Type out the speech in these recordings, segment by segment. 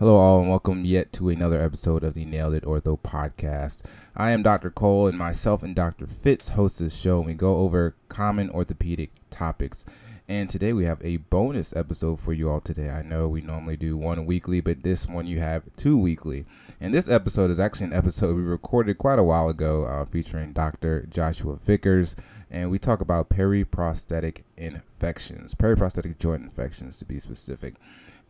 Hello, all, and welcome yet to another episode of the Nailed It Ortho podcast. I am Dr. Cole, and myself and Dr. Fitz host this show, and we go over common orthopedic topics. And today we have a bonus episode for you all today. I know we normally do one weekly, but this one you have two weekly. And this episode is actually an episode we recorded quite a while ago uh, featuring Dr. Joshua Vickers. And we talk about periprosthetic infections, periprosthetic joint infections to be specific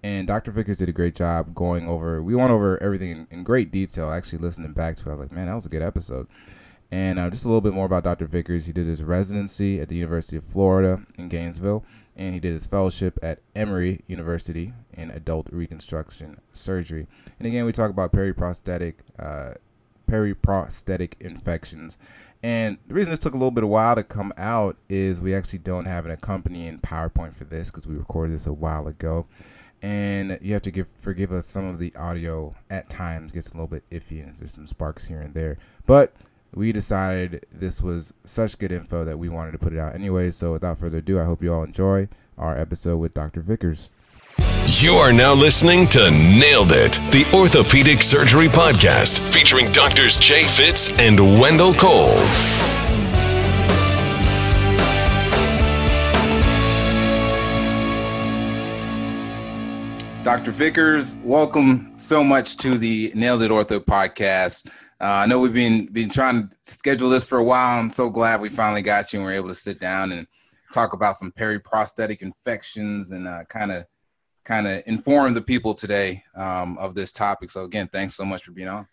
and Dr. Vickers did a great job going over. We went over everything in, in great detail. Actually, listening back to it, I was like, man, that was a good episode. And uh, just a little bit more about Dr. Vickers. He did his residency at the University of Florida in Gainesville, and he did his fellowship at Emory University in adult reconstruction surgery. And again, we talk about periprosthetic uh, periprosthetic infections. And the reason this took a little bit of while to come out is we actually don't have an accompanying PowerPoint for this because we recorded this a while ago and you have to give forgive us some of the audio at times gets a little bit iffy and there's some sparks here and there. But we decided this was such good info that we wanted to put it out anyway. So without further ado i hope you all enjoy our episode with dr vickers. You are now listening to Nailed It, the Orthopedic Surgery Podcast, featuring doctors Jay Fitz and Wendell Cole. Dr. Vickers, welcome so much to the Nailed It Ortho podcast. Uh, I know we've been been trying to schedule this for a while. I'm so glad we finally got you and we're able to sit down and talk about some periprosthetic infections and kind of kind of inform the people today um, of this topic. So again, thanks so much for being on.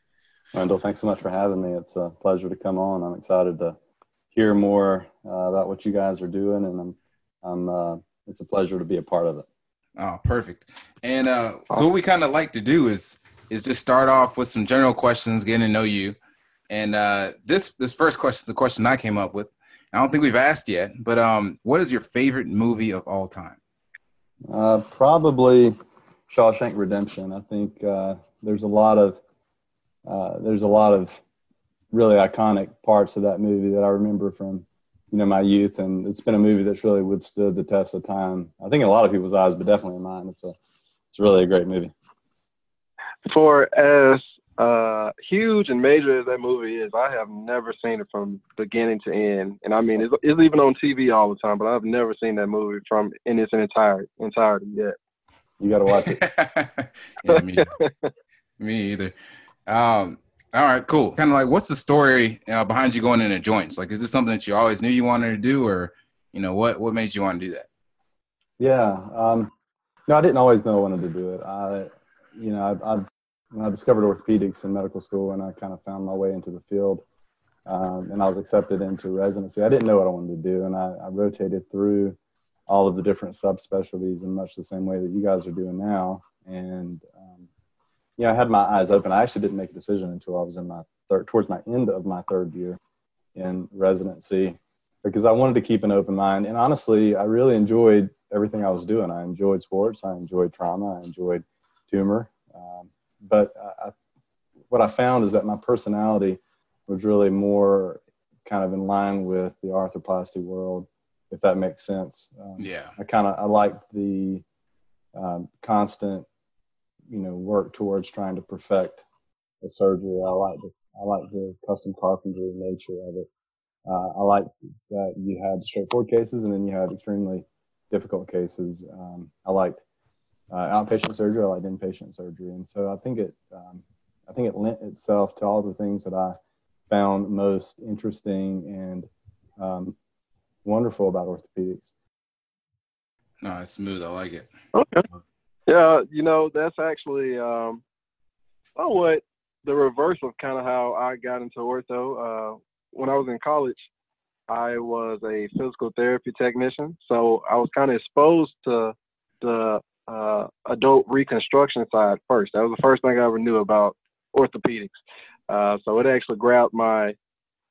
Wendell, thanks so much for having me. It's a pleasure to come on. I'm excited to hear more uh, about what you guys are doing, and I'm, I'm uh, it's a pleasure to be a part of it. Oh, perfect. And uh, so what we kind of like to do is is just start off with some general questions, getting to know you. And uh, this this first question is the question I came up with. I don't think we've asked yet, but um, what is your favorite movie of all time? Uh, probably Shawshank Redemption. I think uh, there's a lot of uh, there's a lot of really iconic parts of that movie that I remember from you know my youth, and it's been a movie that's really withstood the test of time. I think in a lot of people's eyes, but definitely in mine, it's a it's really a great movie. For as uh, huge and major as that movie is, I have never seen it from beginning to end, and I mean it's, it's even on TV all the time, but I've never seen that movie from in its entire entirety yet. You got to watch it. yeah, me, me either. Um, all right, cool. Kind of like, what's the story uh, behind you going into joints? Like, is this something that you always knew you wanted to do, or you know, what what made you want to do that? Yeah, um, no, I didn't always know I wanted to do it. I, you know, I, I I discovered orthopedics in medical school, and I kind of found my way into the field, um, and I was accepted into residency. I didn't know what I wanted to do, and I, I rotated through all of the different subspecialties in much the same way that you guys are doing now, and um, yeah, I had my eyes open. I actually didn't make a decision until I was in my third, towards my end of my third year in residency, because I wanted to keep an open mind. And honestly, I really enjoyed everything I was doing. I enjoyed sports. I enjoyed trauma. I enjoyed tumor. Um, but I, what I found is that my personality was really more kind of in line with the arthroplasty world, if that makes sense. Um, yeah. I kind of I liked the um, constant you know work towards trying to perfect the surgery. I like the I like the custom carpentry nature of it. Uh, I like that you had straightforward cases and then you had extremely difficult cases. Um, I liked uh, outpatient surgery. I liked inpatient surgery, and so I think it um, I think it lent itself to all the things that I found most interesting and um, wonderful about orthopedics. No, it's smooth. I like it. Okay. Yeah, you know, that's actually um, somewhat the reverse of kind of how I got into ortho. Uh, when I was in college, I was a physical therapy technician, so I was kind of exposed to the uh, adult reconstruction side first. That was the first thing I ever knew about orthopedics. Uh, so it actually grabbed my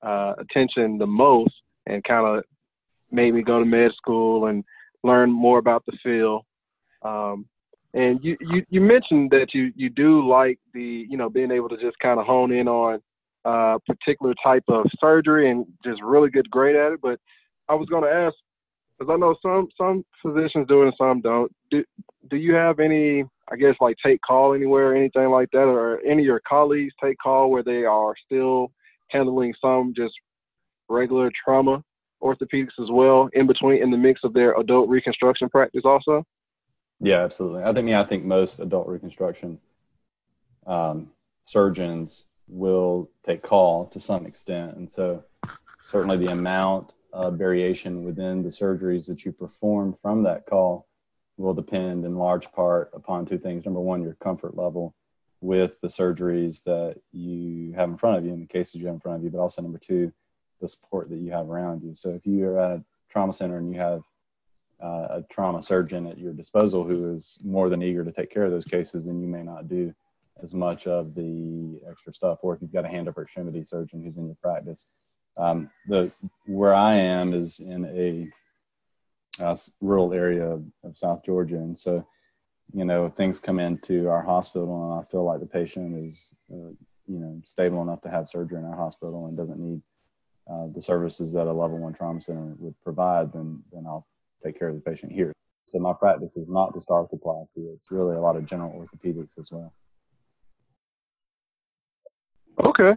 uh, attention the most and kind of made me go to med school and learn more about the field. Um, and you, you, you mentioned that you, you do like the, you know, being able to just kind of hone in on a uh, particular type of surgery and just really get great at it. But I was going to ask, because I know some some physicians do it and some don't. Do do you have any I guess like take call anywhere, or anything like that, or any of your colleagues take call where they are still handling some just regular trauma orthopedics as well in between in the mix of their adult reconstruction practice also? Yeah, absolutely. I think yeah, I think most adult reconstruction um, surgeons will take call to some extent, and so certainly the amount of variation within the surgeries that you perform from that call will depend in large part upon two things. Number one, your comfort level with the surgeries that you have in front of you, in the cases you have in front of you, but also number two, the support that you have around you. So if you're at a trauma center and you have uh, a trauma surgeon at your disposal who is more than eager to take care of those cases, then you may not do as much of the extra stuff. Or if you've got a hand upper extremity surgeon who's in your practice, um, the where I am is in a rural area of, of, South Georgia, and so you know things come into our hospital, and I feel like the patient is uh, you know stable enough to have surgery in our hospital and doesn't need uh, the services that a level one trauma center would provide, then then I'll take care of the patient here. So my practice is not just arthroplasty; it's really a lot of general orthopedics as well. Okay.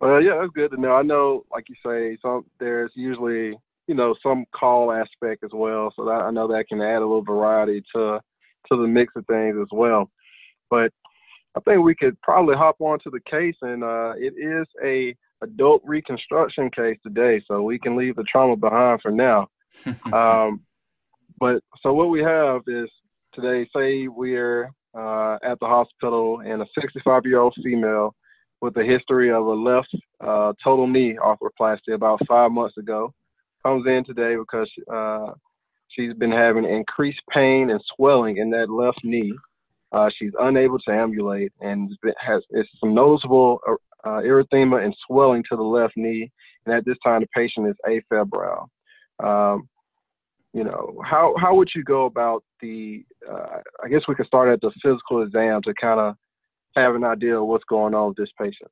Well, yeah, that's good to know. I know, like you say, some there's usually you know some call aspect as well, so that, I know that can add a little variety to to the mix of things as well. But I think we could probably hop on to the case, and uh, it is a adult reconstruction case today, so we can leave the trauma behind for now. um, but so what we have is today, say we're uh, at the hospital, and a 65 year old female with a history of a left uh, total knee arthroplasty about five months ago comes in today because uh, she's been having increased pain and swelling in that left knee. Uh, she's unable to ambulate and has it's some noticeable uh, uh, erythema and swelling to the left knee. And at this time, the patient is afebrile. Um, you know, how how would you go about the? Uh, I guess we could start at the physical exam to kind of have an idea of what's going on with this patient.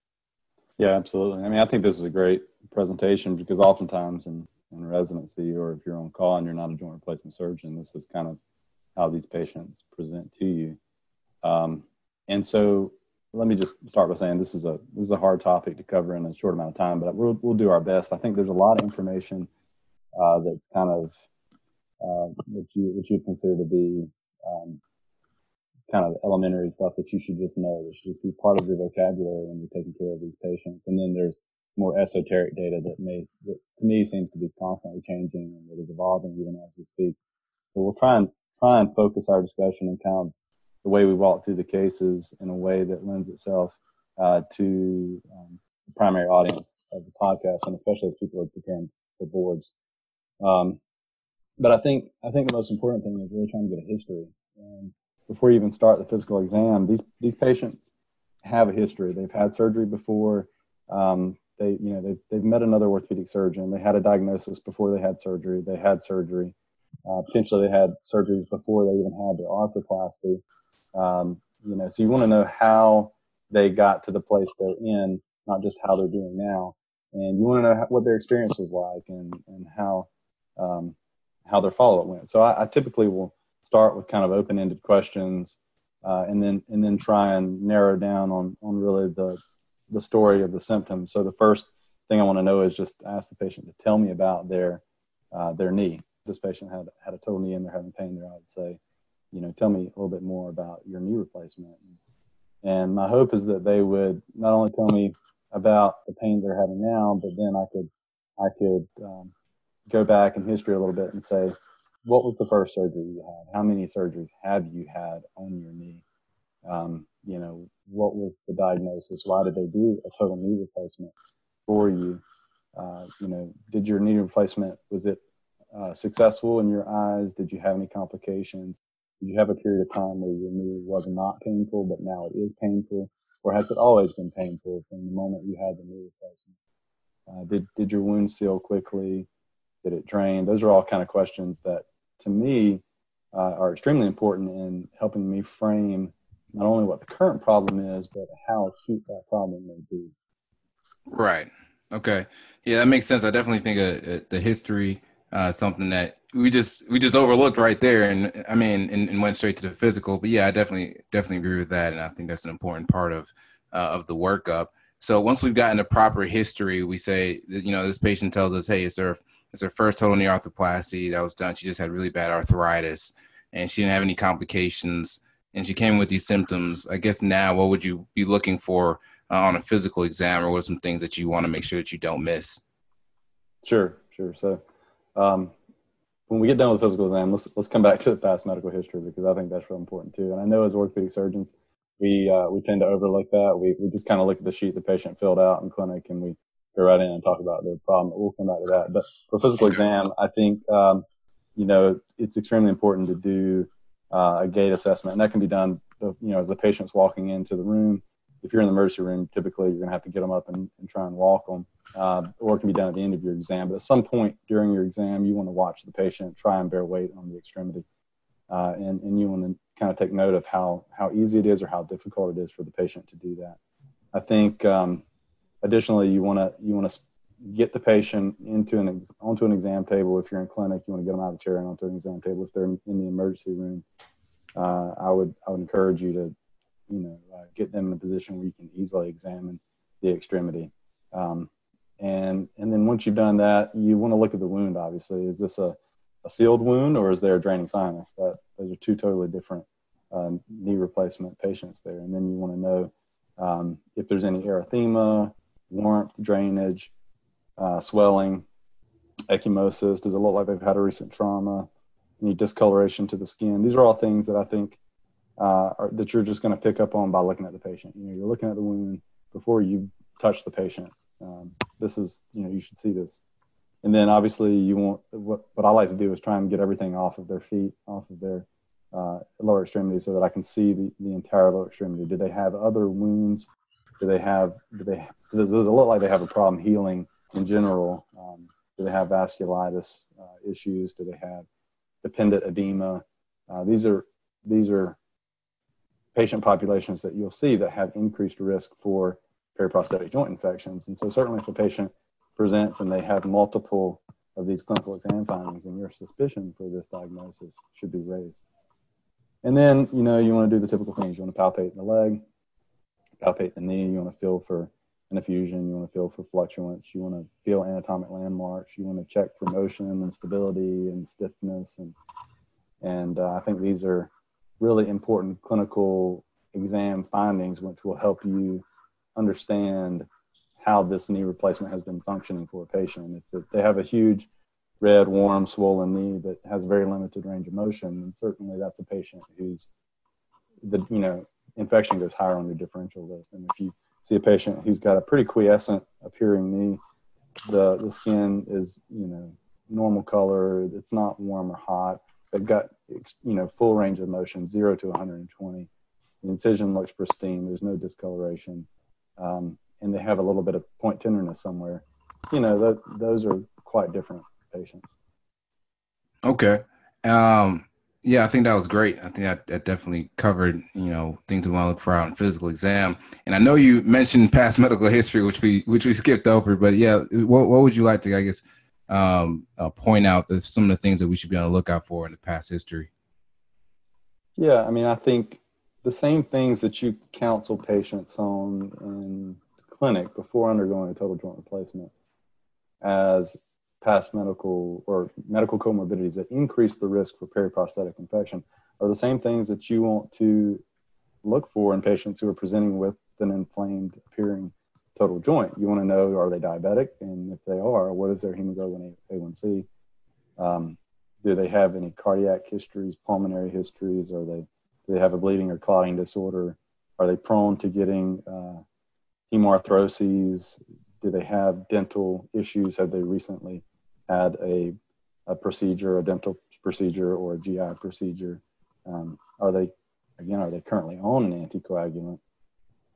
Yeah, absolutely. I mean, I think this is a great presentation because oftentimes in, in residency or if you're on call and you're not a joint replacement surgeon, this is kind of how these patients present to you. Um, and so let me just start by saying this is a this is a hard topic to cover in a short amount of time, but we'll we'll do our best. I think there's a lot of information uh, that's kind of uh, what you what you'd consider to be um, kind of elementary stuff that you should just know. That should just be part of your vocabulary when you're taking care of these patients. And then there's more esoteric data that may, that to me seems to be constantly changing and that is evolving even as we speak. So we'll try and try and focus our discussion and kind of the way we walk through the cases in a way that lends itself uh, to um, the primary audience of the podcast, and especially as people are preparing for boards. Um, but I think I think the most important thing is really trying to get a history. And before you even start the physical exam, these these patients have a history. They've had surgery before. Um, they you know they've, they've met another orthopedic surgeon. They had a diagnosis before they had surgery. They had surgery. Uh, potentially they had surgeries before they even had their arthroplasty. Um, you know, so you want to know how they got to the place they're in, not just how they're doing now. And you want to know what their experience was like and, and how, um, how their follow up went. So I, I, typically will start with kind of open ended questions, uh, and then, and then try and narrow down on, on really the, the story of the symptoms. So the first thing I want to know is just ask the patient to tell me about their, uh, their knee. This patient had, had a total knee and they're having pain there. I would say, you know, tell me a little bit more about your knee replacement. And my hope is that they would not only tell me about the pain they're having now, but then I could, I could um, go back in history a little bit and say, what was the first surgery you had? How many surgeries have you had on your knee? Um, you know, what was the diagnosis? Why did they do a total knee replacement for you? Uh, you know, did your knee replacement, was it uh, successful in your eyes? Did you have any complications? Did you have a period of time where your knee was not painful, but now it is painful? Or has it always been painful from the moment you had the knee replacement? Uh, did, did your wound seal quickly? Did it drain? Those are all kind of questions that to me uh, are extremely important in helping me frame not only what the current problem is, but how acute that problem may be. Right. Okay. Yeah, that makes sense. I definitely think uh, uh the history uh, something that we just we just overlooked right there, and I mean, and, and, went straight to the physical. But yeah, I definitely definitely agree with that, and I think that's an important part of uh, of the workup. So once we've gotten a proper history, we say you know this patient tells us, hey, it's her it's her first total knee arthroplasty that was done. She just had really bad arthritis, and she didn't have any complications, and she came with these symptoms. I guess now, what would you be looking for uh, on a physical exam, or what are some things that you want to make sure that you don't miss? Sure, sure. So um, when we get done with the physical exam, let's let's come back to the past medical history because I think that's real important too. And I know as orthopedic surgeons, we uh, we tend to overlook that. We we just kind of look at the sheet the patient filled out in clinic and we go right in and talk about the problem. We'll come back to that. But for physical exam, I think um, you know it's extremely important to do uh, a gait assessment, and that can be done. You know, as the patient's walking into the room, if you're in the emergency room, typically you're going to have to get them up and, and try and walk them, uh, or it can be done at the end of your exam. But at some point during your exam, you want to watch the patient try and bear weight on the extremity, uh, and and you want to kind of take note of how how easy it is or how difficult it is for the patient to do that. I think um, additionally, you want to you want to get the patient into an onto an exam table. If you're in clinic, you want to get them out of the chair and onto an exam table. If they're in, in the emergency room, uh, I would I would encourage you to you know, uh, get them in a position where you can easily examine the extremity. Um, and and then once you've done that, you want to look at the wound. Obviously, is this a, a sealed wound or is there a draining sinus? That those are two totally different um, knee replacement patients there. And then you want to know um, if there's any erythema, warmth, drainage, uh, swelling, ecchymosis. Does it look like they've had a recent trauma? Any discoloration to the skin? These are all things that I think uh, that you're just going to pick up on by looking at the patient. You know, you're looking at the wound before you touch the patient. Um, this is, you know, you should see this. And then obviously you want what, what I like to do is try and get everything off of their feet, off of their uh, lower extremity so that I can see the, the entire lower extremity. Do they have other wounds? Do they have, do they, does, it look like they have a problem healing in general? Um, do they have vasculitis uh, issues? Do they have dependent edema? Uh, these are, these are patient populations that you'll see that have increased risk for periprosthetic joint infections. And so certainly if a patient presents and they have multiple of these clinical exam findings and your suspicion for this diagnosis should be raised. And then, you know, you want to do the typical things. You want to palpate the leg, palpate the knee. You want to feel for an effusion. You want to feel for fluctuance. You want to feel anatomic landmarks. You want to check for motion and stability and stiffness. And, and uh, I think these are really important clinical exam findings, which will help you understand how this knee replacement has been functioning for a patient. If they have a huge red, warm, swollen knee that has very limited range of motion, then certainly that's a patient who's the you know infection goes higher on your differential list. And if you see a patient who's got a pretty quiescent appearing knee, the the skin is you know normal color, it's not warm or hot, they've got you know full range of motion, zero to 120. The incision looks pristine. There's no discoloration, um, and they have a little bit of point tenderness somewhere. You know, that, those are quite different patients. Okay. Um, yeah, I think that was great. I think that, that definitely covered, you know, things we want to look for out in physical exam. And I know you mentioned past medical history, which we which we skipped over, but yeah, what what would you like to, I guess, um, uh, point out some of the things that we should be on the lookout for in the past history? Yeah, I mean, I think the same things that you counsel patients on in clinic before undergoing a total joint replacement as past medical or medical comorbidities that increase the risk for periprosthetic infection are the same things that you want to look for in patients who are presenting with an inflamed appearing total joint. You want to know are they diabetic, and if they are, what is their hemoglobin A1C? Um, do they have any cardiac histories, pulmonary histories? Are they do they have a bleeding or clotting disorder? Are they prone to getting uh, hemarthroses? Do they have dental issues? Have they recently had a, a procedure, a dental procedure, or a GI procedure? Um, are they again? Are they currently on an anticoagulant?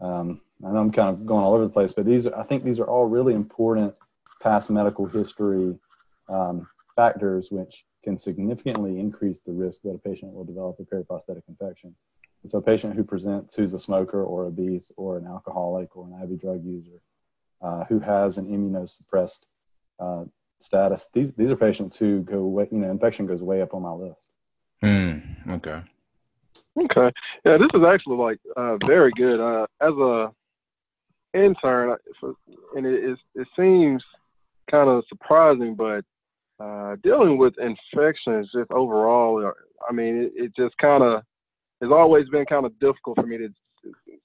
Um, I know I'm kind of going all over the place, but these I think these are all really important past medical history um, factors which can significantly increase the risk that a patient will develop a periprosthetic infection. And so a patient who presents who's a smoker or obese or an alcoholic or an IV drug user uh, who has an immunosuppressed uh, status. These these are patients who go way, you know infection goes way up on my list. Mm, okay. Okay. Yeah, this is actually like uh, very good. Uh, as a intern, and it is it seems kind of surprising, but uh, dealing with infections just overall, uh, I mean, it, it just kind of has always been kind of difficult for me to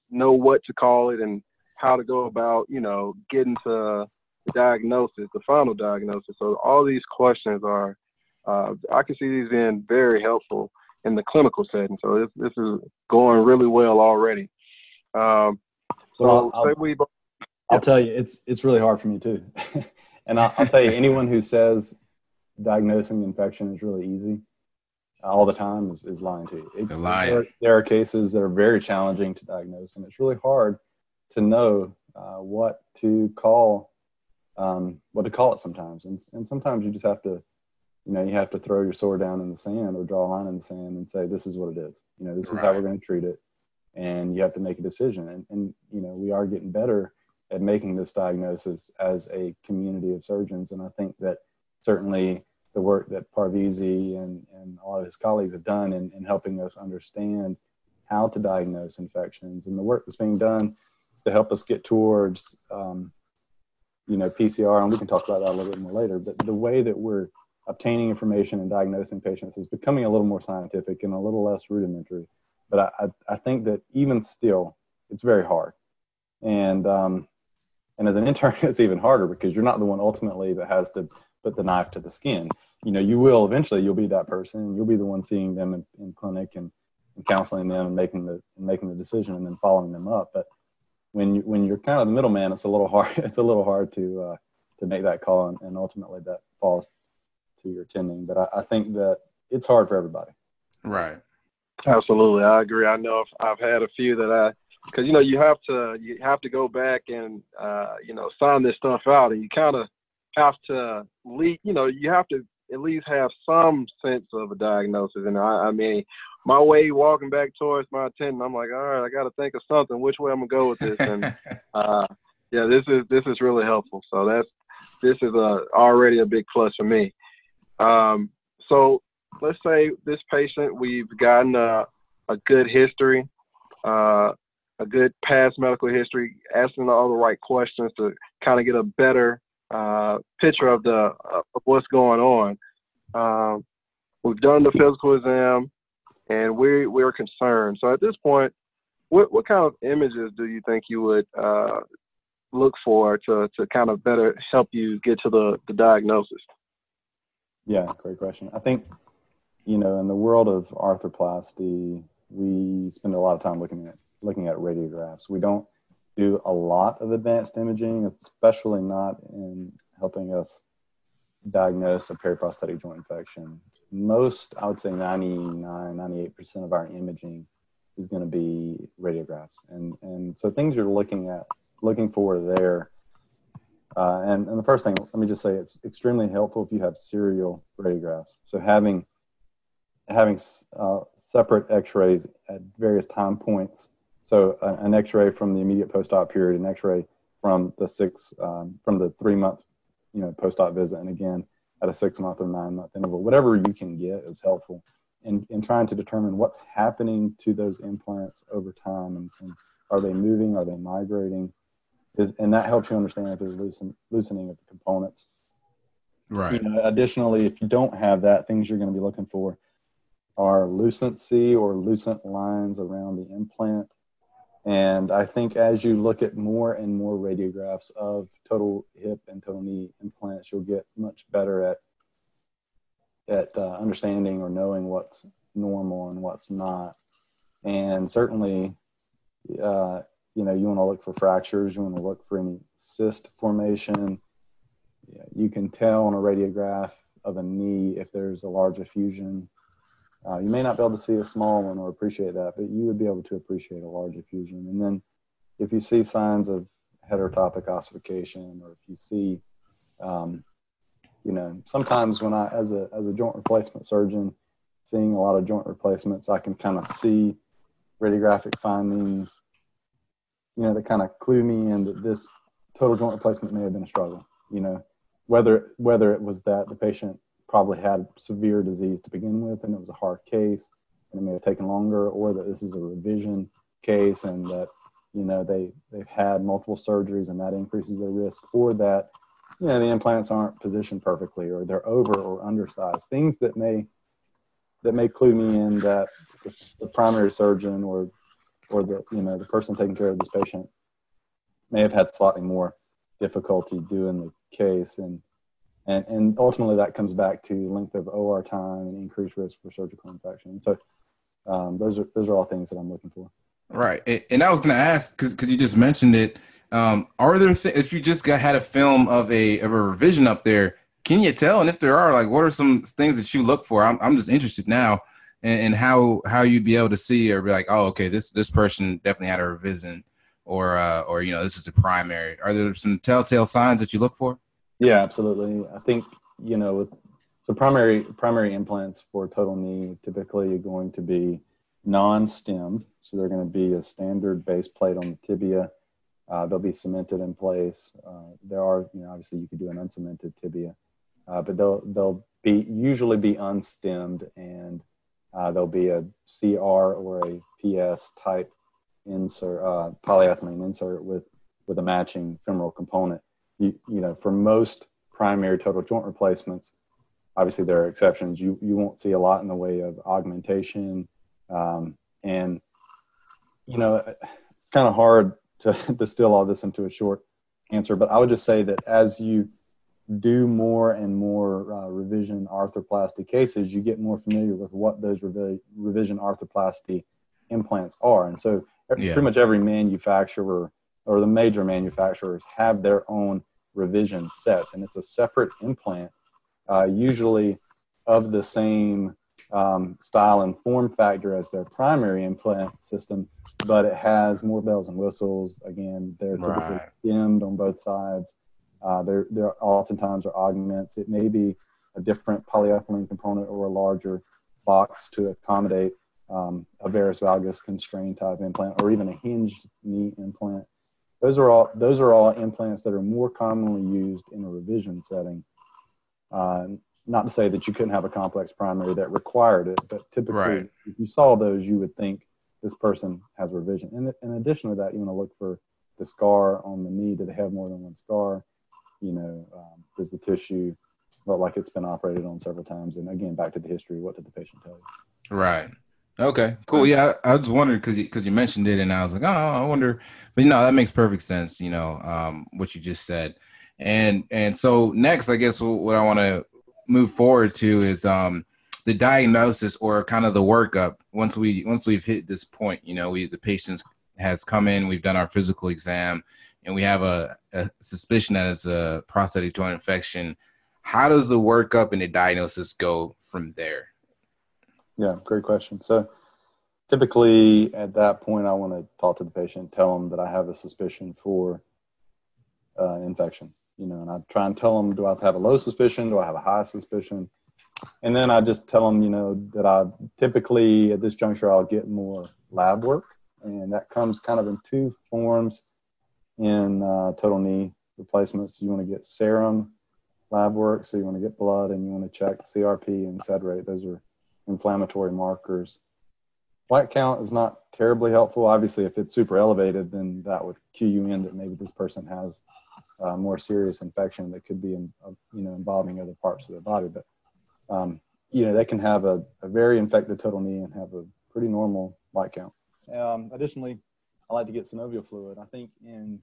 know what to call it and how to go about, you know, getting to the diagnosis, the final diagnosis. So all these questions are, uh, I can see these being very helpful in the clinical setting. So this, this is going really well already. Um, so well, I'll, we, I'll tell you, it's it's really hard for me too. and I'll, I'll, tell you, anyone who says diagnosing infection is really easy all the time is, is lying to you. It, lying. There, there, are cases that are very challenging to diagnose, and it's really hard to know uh, what to call um, what to call it sometimes. And, and sometimes you just have to, you know, you have to throw your sword down in the sand or draw a line in the sand and say, this is what it is. You know, this is how we're going to treat it. And you have to make a decision. And, and, you know, we are getting better at making this diagnosis as a community of surgeons. And I think that certainly the work that Parvizi and, and a lot of his colleagues have done in, in helping us understand how to diagnose infections and the work that's being done to help us get towards um, you know PCR, and we can talk about that a little bit more later. But the way that we're obtaining information and diagnosing patients is becoming a little more scientific and a little less rudimentary. But I, I, I think that even still, it's very hard. And um, and as an intern, it's even harder because you're not the one ultimately that has to put the knife to the skin. You know, you will eventually. You'll be that person. You'll be the one seeing them in, in clinic and, and counseling them and making the and making the decision and then following them up. But when you when you're kind of the middleman, it's a little hard. It's a little hard to uh, to make that call, and, and, ultimately that falls to your tending. But I, I, think that it's hard for everybody. Right. Absolutely, I agree. I know I've, I've had a few that I because you know you have to you have to go back and uh, you know sign this stuff out, and you kind of have to lead. You know, you have to at least have some sense of a diagnosis. And I, I mean, my way walking back towards my attendant, I'm like, all right, I got to think of something. Which way I'm gonna go with this? And uh, yeah, this is this is really helpful. So that's this is a already a big plus for me. Um, so let's say this patient, we've gotten a, a good history, uh, a good past medical history, asking all the right questions to kind of get a better uh, picture of the uh, of what's going on. Um, we've done the physical exam, and we we're concerned. So at this point, what what kind of images do you think you would uh, look for to to kind of better help you get to the the diagnosis? Yeah, great question. I think you know in the world of arthroplasty, we spend a lot of time looking at looking at radiographs. We don't do a lot of advanced imaging, especially not in helping us diagnose a periprosthetic joint infection. Most, I would say 99, 98% of our imaging is going to be radiographs. And, and so things you're looking at, looking for there. Uh, and, and the first thing, let me just say it's extremely helpful if you have serial radiographs. So having, having uh, separate x-rays at various time points so an X-ray from the immediate post-op period, an X-ray from the six, um, from the three-month, you know, post-op visit, and again at a six-month or nine-month interval, whatever you can get is helpful in, in trying to determine what's happening to those implants over time, and, and are they moving, are they migrating, is, and that helps you understand if there's loosen, loosening of the components. Right. You know, additionally, if you don't have that, things you're going to be looking for are lucency or lucent lines around the implant and I think as you look at more and more radiographs of total hip and total knee implants, you'll get much better at at uh, understanding or knowing what's normal and what's not. And certainly, uh, you know, you want to look for fractures. You want to look for any cyst formation. You can tell on a radiograph of a knee if there's a large effusion uh, you may not be able to see a small one or appreciate that, but you would be able to appreciate a large effusion. And then if you see signs of heterotopic ossification or if you see, um, you know, sometimes when I, as a, as a joint replacement surgeon, seeing a lot of joint replacements, I can kind of see radiographic findings, you know, that kind of clue me in that this total joint replacement may have been a struggle, you know, whether whether it was that the patient probably had severe disease to begin with and it was a hard case and it may have taken longer, or that this is a revision case and that you know they they've had multiple surgeries and that increases their risk, or that you know the implants aren't positioned perfectly or they're over or undersized. Things that may that may clue me in that the primary surgeon or or the you know the person taking care of this patient may have had slightly more difficulty doing the case and and and ultimately that comes back to length of OR time and increased risk for surgical infection. So um, those are those are all things that I'm looking for. Right, and I was going to ask because you just mentioned it. Um, are there th- if you just got had a film of a of a revision up there? Can you tell? And if there are, like, what are some things that you look for? I'm I'm just interested now and, how how you'd be able to see or be like, oh, okay, this this person definitely had a revision, or uh, or you know, this is a primary. Are there some telltale signs that you look for? Yeah, absolutely. I think you know, with so primary primary implants for total knee typically are going to be non-stemmed, so they're going to be a standard base plate on the tibia. Uh, they'll be cemented in place. Uh, there are, you know, obviously you could do an uncemented tibia, uh, but they'll they'll be usually be unstemmed and uh, there'll be a CR or a PS type insert, uh, polyethylene insert with with a matching femoral component. You, you know, for most primary total joint replacements, obviously there are exceptions. You you won't see a lot in the way of augmentation, um, and you know, it's kind of hard to distill all this into a short answer. But I would just say that as you do more and more uh, revision arthroplasty cases, you get more familiar with what those revi- revision arthroplasty implants are. And so, yeah. pretty much every manufacturer or the major manufacturers have their own revision sets, and it's a separate implant, uh, usually of the same um, style and form factor as their primary implant system, but it has more bells and whistles. Again, they're typically right. dimmed on both sides. Uh, there, there oftentimes are augments. It may be a different polyethylene component or a larger box to accommodate um, a varus valgus constrained type implant or even a hinged knee implant. Those are all those are all implants that are more commonly used in a revision setting. Uh, not to say that you couldn't have a complex primary that required it, but typically, right. if you saw those, you would think this person has revision. And in addition to that, you want to look for the scar on the knee. Do they have more than one scar? you know, um, does the tissue look like it's been operated on several times? And again, back to the history, what did the patient tell you? Right. Okay. Cool. Yeah, I, I was wondering because because you, you, mentioned it, and I was like, oh, I wonder. But you know, that makes perfect sense. You know, um, what you just said, and and so next, I guess what, I want to move forward to is um the diagnosis or kind of the workup once we once we've hit this point. You know, we the patient has come in, we've done our physical exam, and we have a, a suspicion that it's a prosthetic joint infection, how does the workup and the diagnosis go from there? Yeah, great question. So typically at that point, I want to talk to the patient, tell them that I have a suspicion for uh, infection. You know, and I try and tell them, do I have a low suspicion? Do I have a high suspicion? And then I just tell them, you know, that I typically at this juncture I'll get more lab work, and that comes kind of in two forms in uh, total knee replacements. You want to get serum lab work, so you want to get blood and you want to check CRP and SED rate. Those are inflammatory markers. White count is not terribly helpful. Obviously, if it's super elevated, then that would cue you in that maybe this person has a more serious infection that could be in, uh, you know involving other parts of their body. But um, you know they can have a, a, very infected total knee and have a pretty normal white count. Um, additionally, I like to get synovial fluid. I think in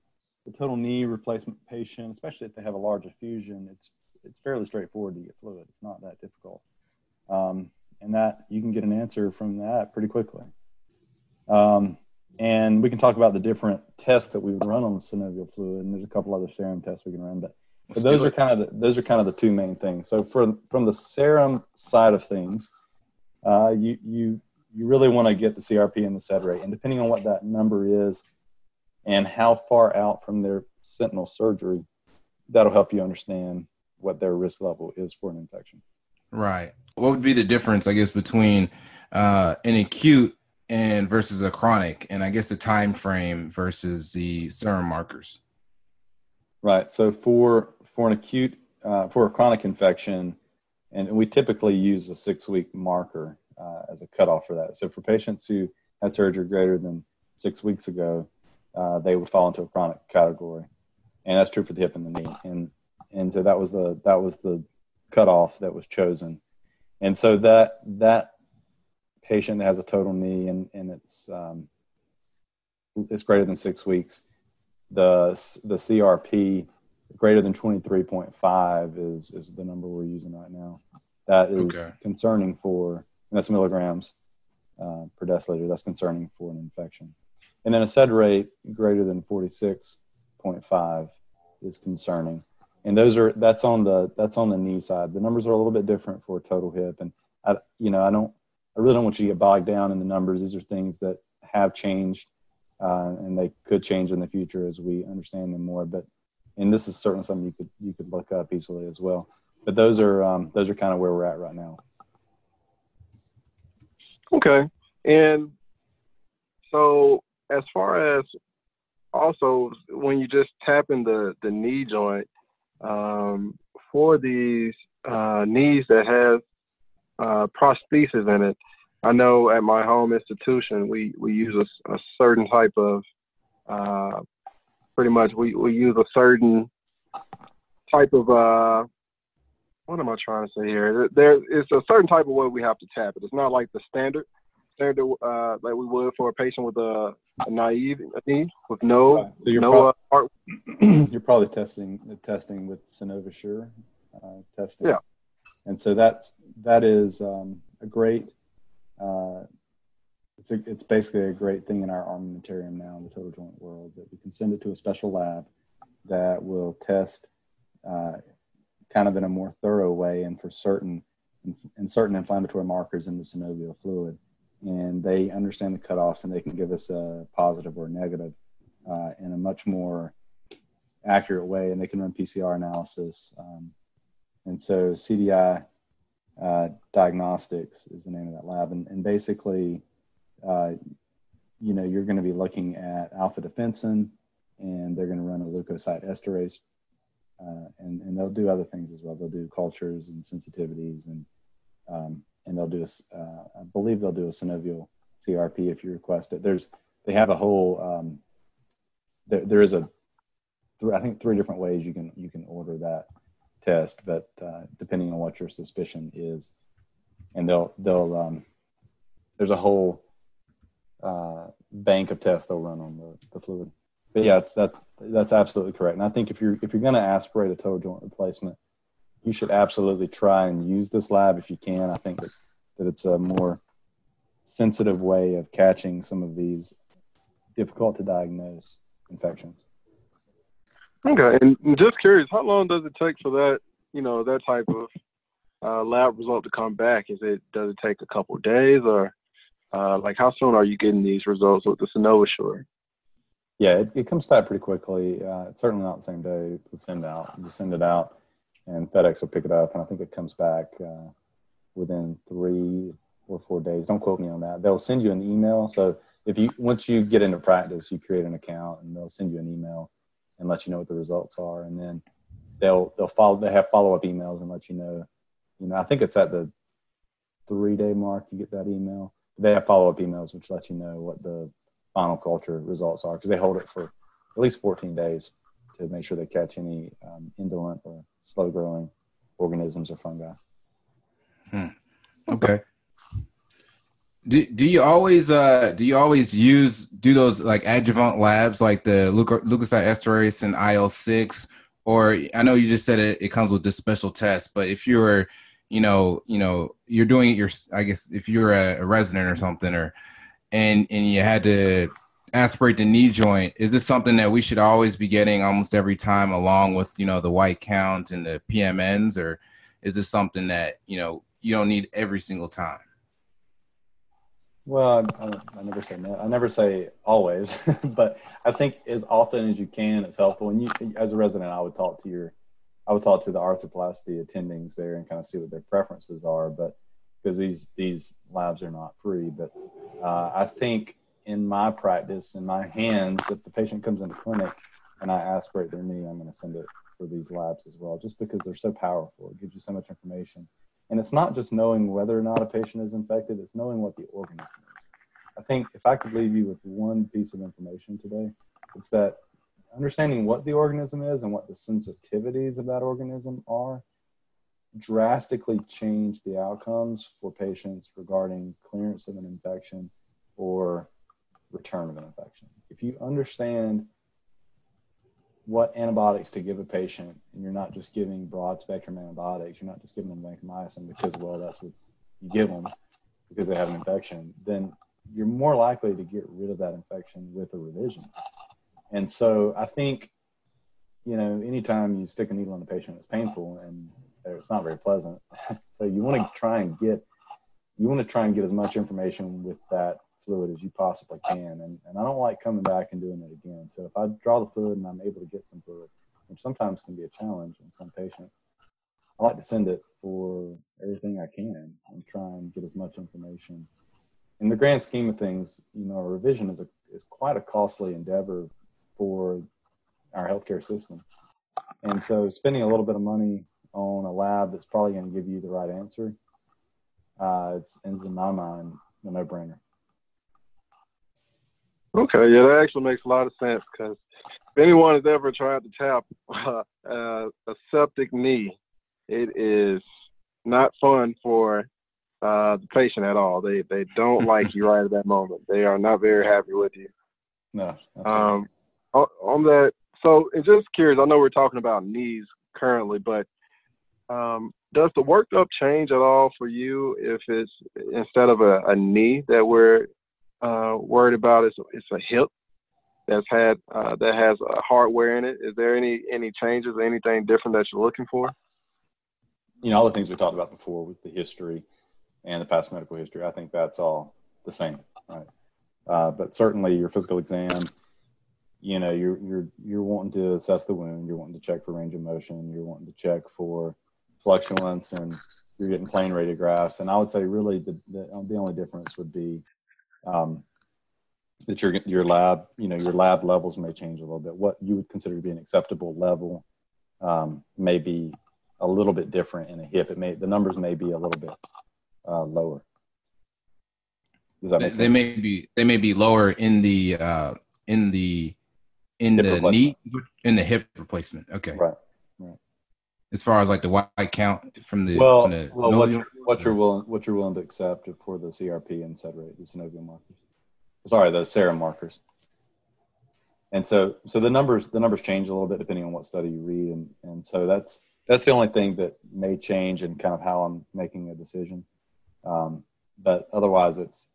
the total knee replacement patient, especially if they have a large effusion, it's it's fairly straightforward to get fluid. It's not that difficult, um, and that you can get an answer from that pretty quickly. Um, and we can talk about the different tests that we run on the synovial fluid, and there's a couple other serum tests we can run, but, but those are kind of the, those are kind of the two main things. So for from the serum side of things, uh, you you you really want to get the CRP and the SED rate, and depending on what that number is, and how far out from their sentinel surgery, that'll help you understand what their risk level is for an infection. Right. What would be the difference, I guess, between uh, an acute and versus a chronic, and I guess the time frame versus the serum markers? Right. So for for an acute uh, for a chronic infection, and we typically use a six week marker uh, as a cutoff for that. So for patients who had surgery greater than six weeks ago, uh, they would fall into a chronic category, and that's true for the hip and the knee. And and so that was the that was the cutoff that was chosen, and so that that patient that has a total knee and and it's um, it's greater than six weeks, the the CRP greater than 23.5 is is the number we're using right now. That is okay. concerning for that's milligrams uh, per deciliter. That's concerning for an infection. And then a SED rate greater than 46.5 is concerning. And those are that's on the that's on the knee side. The numbers are a little bit different for total hip. And I you know I don't I really don't want you to get bogged down in the numbers. These are things that have changed uh, and they could change in the future as we understand them more. But and this is certainly something you could you could look up easily as well. But those are um, those are kind of where we're at right now. Okay, and so as far as also when you just tap in the the knee joint um, for these uh, knees that have uh, prosthesis in it, I know at my home institution we we use a, a certain type of uh, pretty much we, we use a certain type of uh what am I trying to say here? There is a certain type of way we have to tap it. It's not like the standard standard uh like we would for a patient with a, a naive knee with no right. so you're no prob- uh, you're probably testing testing with Synovasure uh, testing. Yeah. And so that's that is um, a great uh, it's a, it's basically a great thing in our armamentarium now in the total joint world that we can send it to a special lab that will test uh, kind of in a more thorough way and for certain in certain inflammatory markers in the synovial fluid and they understand the cutoffs and they can give us a positive or negative uh, in a much more accurate way and they can run pcr analysis um, and so CD uh, diagnostics is the name of that lab and, and basically uh, you know, you're going to be looking at alpha defensin, and they're going to run a leukocyte esterase, uh, and and they'll do other things as well. They'll do cultures and sensitivities, and um, and they'll do a, uh, I believe they'll do a synovial CRP if you request it. There's they have a whole um, there, there is a I think three different ways you can you can order that test, but uh, depending on what your suspicion is, and they'll they'll um, there's a whole uh, bank of tests they'll run on the, the fluid. But yeah, it's, that's that's absolutely correct. And I think if you're if you're going to aspirate a toe joint replacement, you should absolutely try and use this lab if you can. I think that, that it's a more sensitive way of catching some of these difficult to diagnose infections. Okay, and just curious, how long does it take for that, you know, that type of uh, lab result to come back? Is it does it take a couple days, or uh, like, how soon are you getting these results with the Synovasure? Yeah, it, it, comes back pretty quickly. Uh, it's certainly not the same day to send out. You send it out, and FedEx will pick it up, and I think it comes back uh, within three or four days. Don't quote me on that. They'll send you an email. So if you once you get into practice, you create an account, and they'll send you an email and let you know what the results are, and then they'll they'll follow. They have follow up emails and let you know. You know, I think it's at the three day mark you get that email they have follow up emails which let you know what the final culture results are because they hold it for at least 14 days to make sure they catch any um, indolent or slow growing organisms or fungi. Hmm. Okay. Do, do you always uh do you always use do those like adjuvant labs like the leuco- leukocyte esterase and IL six or I know you just said it, it comes with this special test but if you're you know, you know, you're doing it. Your, I guess, if you're a, a resident or something, or and and you had to aspirate the knee joint, is this something that we should always be getting almost every time, along with you know the white count and the PMNs, or is this something that you know you don't need every single time? Well, I, never say no. I never say always, but I think as often as you can, it's helpful. And you, as a resident, I would talk to your I would talk to the arthroplasty attendings there and kind of see what their preferences are. But because these these labs are not free, but uh, I think in my practice, in my hands, if the patient comes into clinic and I aspirate their knee, I'm going to send it for these labs as well, just because they're so powerful. It gives you so much information. And it's not just knowing whether or not a patient is infected, it's knowing what the organism is. I think if I could leave you with one piece of information today, it's that understanding what the organism is and what the sensitivities of that organism are drastically change the outcomes for patients regarding clearance of an infection or return of an infection. If you understand what antibiotics to give a patient, and you're not just giving broad spectrum antibiotics, you're not just giving them vancomycin because, well, that's what you give them because they have an infection, then you're more likely to get rid of that infection with a revision. And so I think, you know, anytime you stick a needle in a patient, it's painful and it's not very pleasant. so you want to try and get, you want to try and get as much information with that fluid as you possibly can. And, and I don't like coming back and doing it again. So if I draw the fluid and I'm able to get some fluid, which sometimes can be a challenge in some patients, I like to send it for everything I can and try and get as much information. In the grand scheme of things, you know, a revision is a is quite a costly endeavor for our healthcare system. And so spending a little bit of money on a lab that's probably going to give you the right answer, uh, it's, it's in my mind a no brainer. Okay, yeah, that actually makes a lot of sense because if anyone has ever tried to tap uh, uh, a septic knee, it is not fun for uh, the patient at all. They they don't like you right at that moment. They are not very happy with you. No. Um, on that, so it's just curious. I know we're talking about knees currently, but um, does the workup change at all for you if it's instead of a, a knee that we're uh, worried about is it's a hip that's had uh, that has a hardware in it. Is there any any changes or anything different that you're looking for? You know, all the things we talked about before with the history and the past medical history. I think that's all the same, right? Uh, but certainly your physical exam, you know, you're you're you're wanting to assess the wound. You're wanting to check for range of motion. You're wanting to check for fluctuance, and you're getting plain radiographs. And I would say really the the, the only difference would be um, that your your lab, you know, your lab levels may change a little bit. What you would consider to be an acceptable level um, may be a little bit different in a hip. It may the numbers may be a little bit uh, lower. Does that make they, sense? They may be they may be lower in the uh, in the in hip the knee in the hip replacement. Okay. Right. Right. As far as like the white count from the well, from the well, what you're, what you're willing what you're willing to accept for the CRP and SED rate, the synovial markers. Sorry, the serum markers. And so, so the numbers the numbers change a little bit depending on what study you read, and and so that's that's the only thing that may change in kind of how I'm making a decision. Um, but otherwise, it's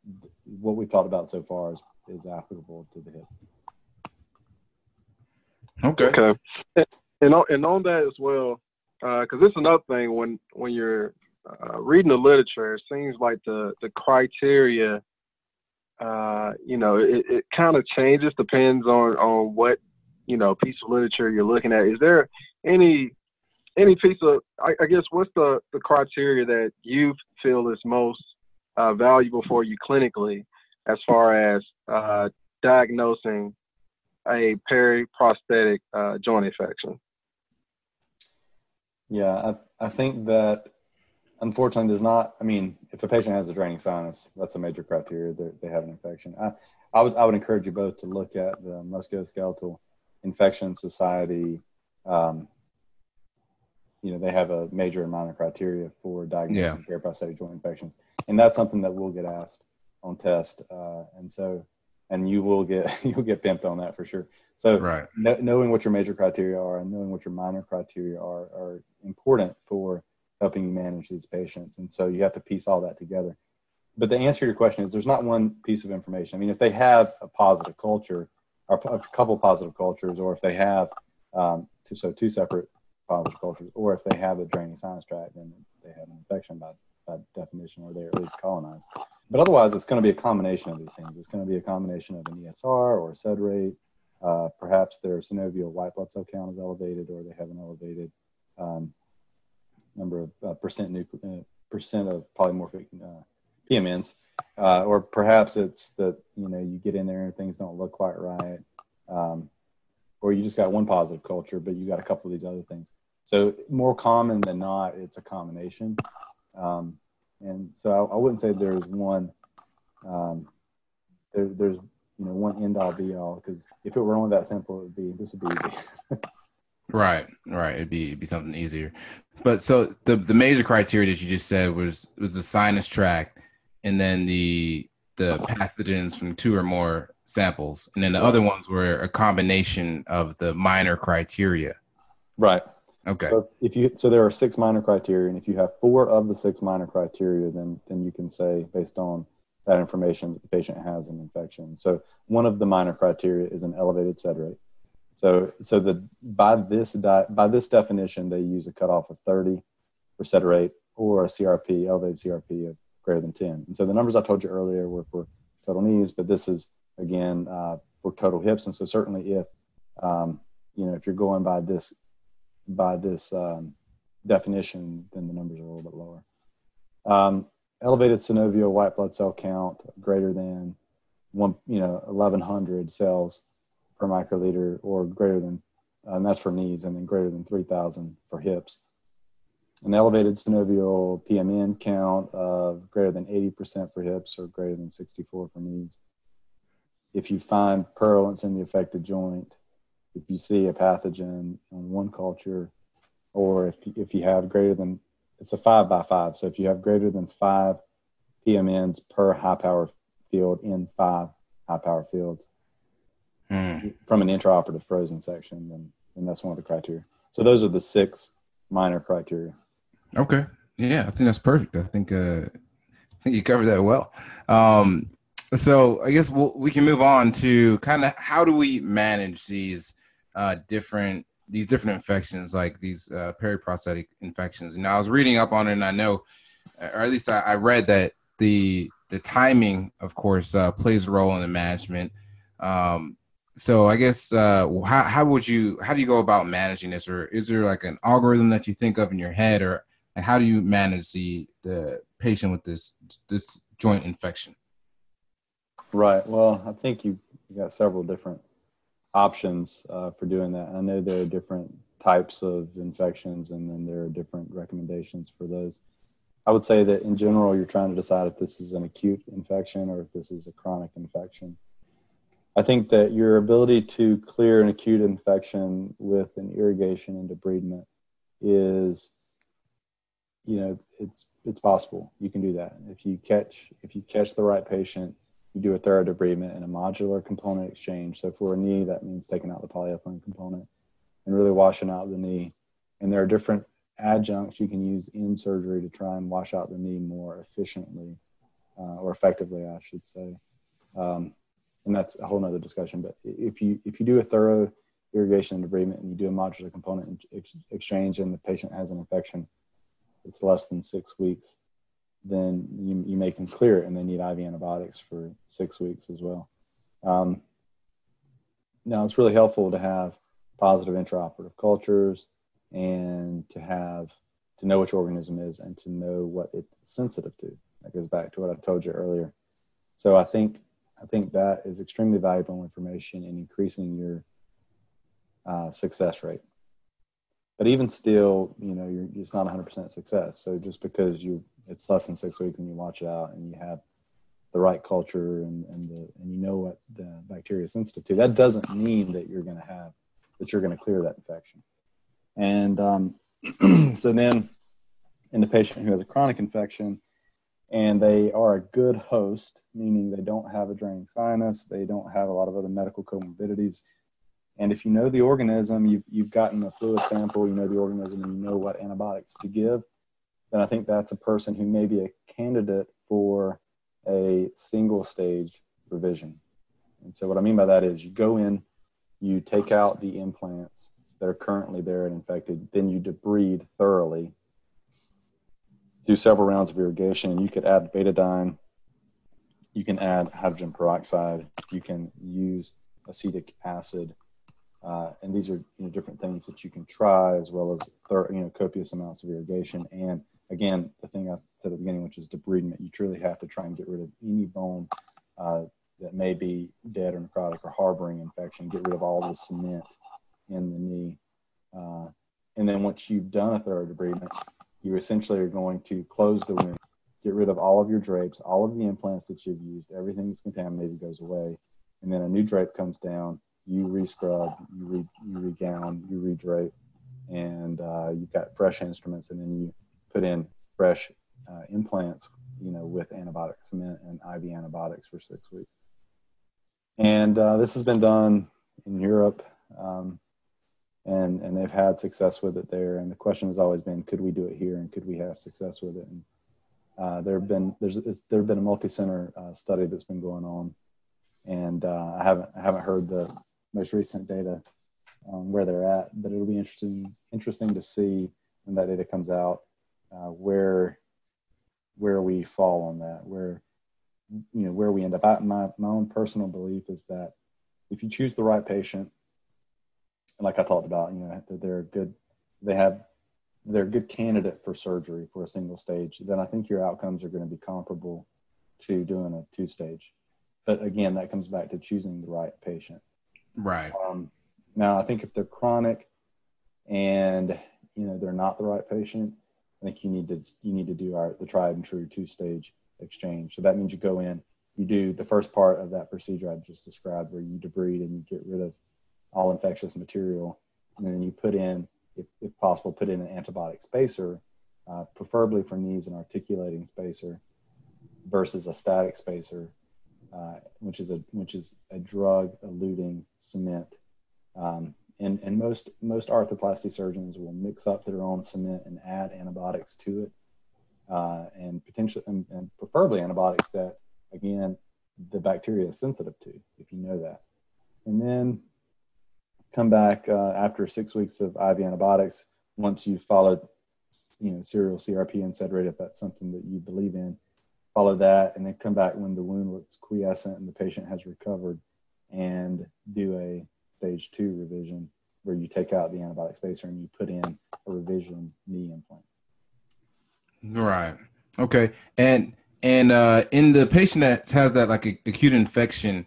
what we've talked about so far is is applicable to the hip. Okay. Okay. And on, and on that as well, because uh, it's another thing when when you're uh, reading the literature, it seems like the the criteria, uh, you know, it, it kind of changes depends on on what you know piece of literature you're looking at. Is there any any piece of I, I guess what's the the criteria that you feel is most uh, valuable for you clinically as far as uh, diagnosing a periprosthetic uh, joint infection? Yeah, I, I think that unfortunately there's not, I mean, if a patient has a draining sinus, that's a major criteria that they have an infection. I, I would, I would encourage you both to look at the Musculoskeletal Infection Society. Um, you know, they have a major and minor criteria for diagnosing yeah. joint infections. And that's something that will get asked on test. Uh, and so and you will get you'll get pimped on that for sure. So right. knowing what your major criteria are and knowing what your minor criteria are are important for helping you manage these patients. And so you have to piece all that together. But the answer to your question is there's not one piece of information. I mean, if they have a positive culture or a couple positive cultures, or if they have um, two, so two separate positive cultures, or if they have a draining sinus tract, then they have an infection by, by definition, or they're at least colonized. But otherwise, it's going to be a combination of these things. It's going to be a combination of an ESR or a SED rate. Uh, perhaps their synovial white blood cell count is elevated, or they have an elevated um, number of uh, percent nucle- uh, percent of polymorphic uh, PMNs, uh, or perhaps it's that you know you get in there and things don't look quite right. Um, or you just got one positive culture, but you got a couple of these other things. So more common than not, it's a combination. Um, and so I, I, wouldn't say there's one, um, there, there's you know one end all be all because if it were only that simple, it would be this would be easy. right, right. It'd be it'd be something easier. But so the the major criteria that you just said was was the sinus tract, and then the the pathogens from two or more samples, and then the other ones were a combination of the minor criteria. Right. Okay. So if you so there are six minor criteria, and if you have four of the six minor criteria, then then you can say based on that information that the patient has an infection. So one of the minor criteria is an elevated sed rate. So so the by this di, by this definition, they use a cutoff of 30 for sed rate or a CRP elevated CRP of greater than 10. And so the numbers I told you earlier were for total knees, but this is again uh, for total hips. And so certainly if um, you know if you're going by this by this um, definition, then the numbers are a little bit lower. Um, elevated synovial white blood cell count greater than one, you know, 1100 cells per microliter or greater than, and that's for knees, and then greater than 3000 for hips. An elevated synovial PMN count of greater than 80% for hips or greater than 64 for knees. If you find purulence in the affected joint, if you see a pathogen on one culture, or if if you have greater than it's a five by five. So if you have greater than five PMNs per high power field in five high power fields mm. from an intraoperative frozen section, then, then that's one of the criteria. So those are the six minor criteria. Okay. Yeah, I think that's perfect. I think uh, I think you covered that well. Um, so I guess we'll, we can move on to kind of how do we manage these uh, different these different infections, like these uh, periprosthetic infections. And I was reading up on it, and I know, or at least I, I read that the the timing, of course, uh, plays a role in the management. Um, so I guess uh, how how would you how do you go about managing this, or is there like an algorithm that you think of in your head, or how do you manage the the patient with this this joint infection? Right. Well, I think you, you got several different options uh, for doing that. I know there are different types of infections, and then there are different recommendations for those. I would say that in general, you're trying to decide if this is an acute infection or if this is a chronic infection. I think that your ability to clear an acute infection with an irrigation and debridement is, you know, it's it's possible. You can do that if you catch if you catch the right patient you do a thorough debridement and a modular component exchange. So for a knee, that means taking out the polyethylene component and really washing out the knee. And there are different adjuncts you can use in surgery to try and wash out the knee more efficiently uh, or effectively, I should say. Um, and that's a whole nother discussion. But if you if you do a thorough irrigation and debridement and you do a modular component ex- exchange and the patient has an infection, it's less than six weeks then you, you make them clear it and they need IV antibiotics for six weeks as well. Um, now, it's really helpful to have positive intraoperative cultures and to have to know which organism is and to know what it's sensitive to. That goes back to what I told you earlier. So I think I think that is extremely valuable information in increasing your uh, success rate but even still, you know, you're, it's not 100% success. So just because you it's less than six weeks and you watch it out and you have the right culture and and the and you know what the bacteria is sensitive to, that doesn't mean that you're going to have that you're going to clear that infection. And um, so then, in the patient who has a chronic infection, and they are a good host, meaning they don't have a draining sinus, they don't have a lot of other medical comorbidities and if you know the organism, you've, you've gotten a fluid sample, you know the organism, and you know what antibiotics to give, then I think that's a person who may be a candidate for a single stage revision. And so, what I mean by that is you go in, you take out the implants that are currently there and infected, then you debride thoroughly, do several rounds of irrigation. You could add betadine, you can add hydrogen peroxide, you can use acetic acid uh, and these are you know, different things that you can try as well as thorough, you know copious amounts of irrigation. And again, the thing I said at the beginning, which is debridement, you truly have to try and get rid of any bone uh, that may be dead or necrotic or harboring infection. Get rid of all the cement in the knee. Uh, and then once you've done a thorough debridement, you essentially are going to close the wound, get rid of all of your drapes, all of the implants that you've used, everything that's contaminated goes away. And then a new drape comes down, you rescrub, you, re, you regown, you redrape, and uh, you've got fresh instruments, and then you put in fresh uh, implants, you know, with antibiotic cement and IV antibiotics for six weeks. And uh, this has been done in Europe, um, and and they've had success with it there. And the question has always been, could we do it here, and could we have success with it? And uh, there have been there's there have been a multi-center uh, study that's been going on, and uh, I haven't I haven't heard the most recent data um, where they're at, but it'll be interesting interesting to see when that data comes out uh, where where we fall on that, where you know where we end up. I, my my own personal belief is that if you choose the right patient, like I talked about, you know, that they're good, they have they're a good candidate for surgery for a single stage, then I think your outcomes are going to be comparable to doing a two stage. But again, that comes back to choosing the right patient. Right. Um, now, I think if they're chronic and you know they're not the right patient, I think you need to you need to do our the tried and true two stage exchange. So that means you go in, you do the first part of that procedure I just described, where you debride and you get rid of all infectious material, and then you put in, if, if possible, put in an antibiotic spacer, uh, preferably for knees and articulating spacer, versus a static spacer, uh, which is a which is a drug eluting cement. Um, and, and most most arthroplasty surgeons will mix up their own cement and add antibiotics to it, uh, and potentially and, and, preferably antibiotics that again the bacteria is sensitive to, if you know that. And then come back uh, after six weeks of IV antibiotics once you've followed, you know, serial CRP and sed rate if that's something that you believe in. Follow that, and then come back when the wound looks quiescent and the patient has recovered, and do a stage two revision where you take out the antibiotic spacer and you put in a revision knee implant. Right. Okay. And and uh, in the patient that has that like acute infection,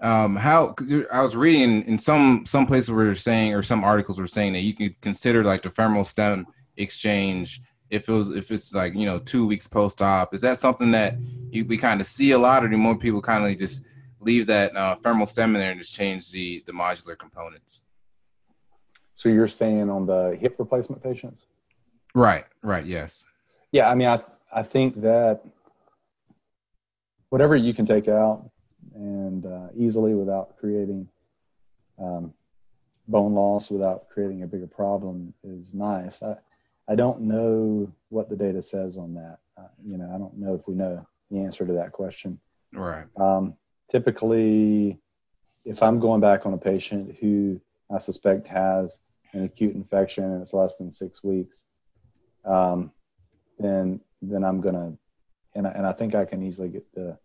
um, how I was reading in some some places were saying or some articles were saying that you could consider like the femoral stem exchange if it was if it's like you know two weeks post op. Is that something that you, we kind of see a lot, or do more people kind of just leave that uh, femoral stem in there and just change the the modular components. So you're saying on the hip replacement patients? Right. Right. Yes. Yeah. I mean, I I think that whatever you can take out and uh, easily without creating um, bone loss, without creating a bigger problem, is nice. I I don't know what the data says on that. Uh, you know, I don't know if we know the answer to that question. Right. Um, typically, if I'm going back on a patient who I suspect has an acute infection and it's less than six weeks, um, then then I'm gonna and I, and I think I can easily get the.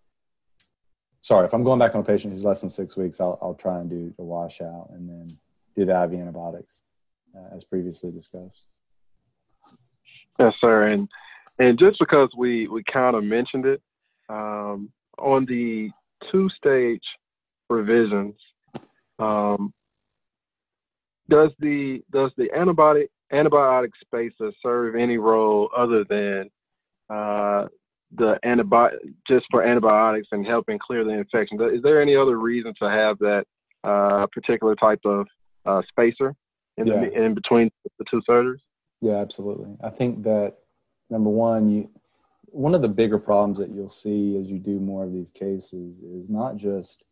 Sorry, if I'm going back on a patient who's less than six weeks, I'll I'll try and do the washout and then do the IV antibiotics, uh, as previously discussed. Yes, sir. And and just because we we kind of mentioned it um, on the two stage revisions, um, does the does the antibiotic antibiotic spacer serve any role other than uh, the antibiotic just for antibiotics and helping clear the infection? Is there any other reason to have that uh, particular type of uh, spacer in, yeah. the, in between the two surgeries? Yeah, absolutely. I think that number one, you one of the bigger problems that you'll see as you do more of these cases is not just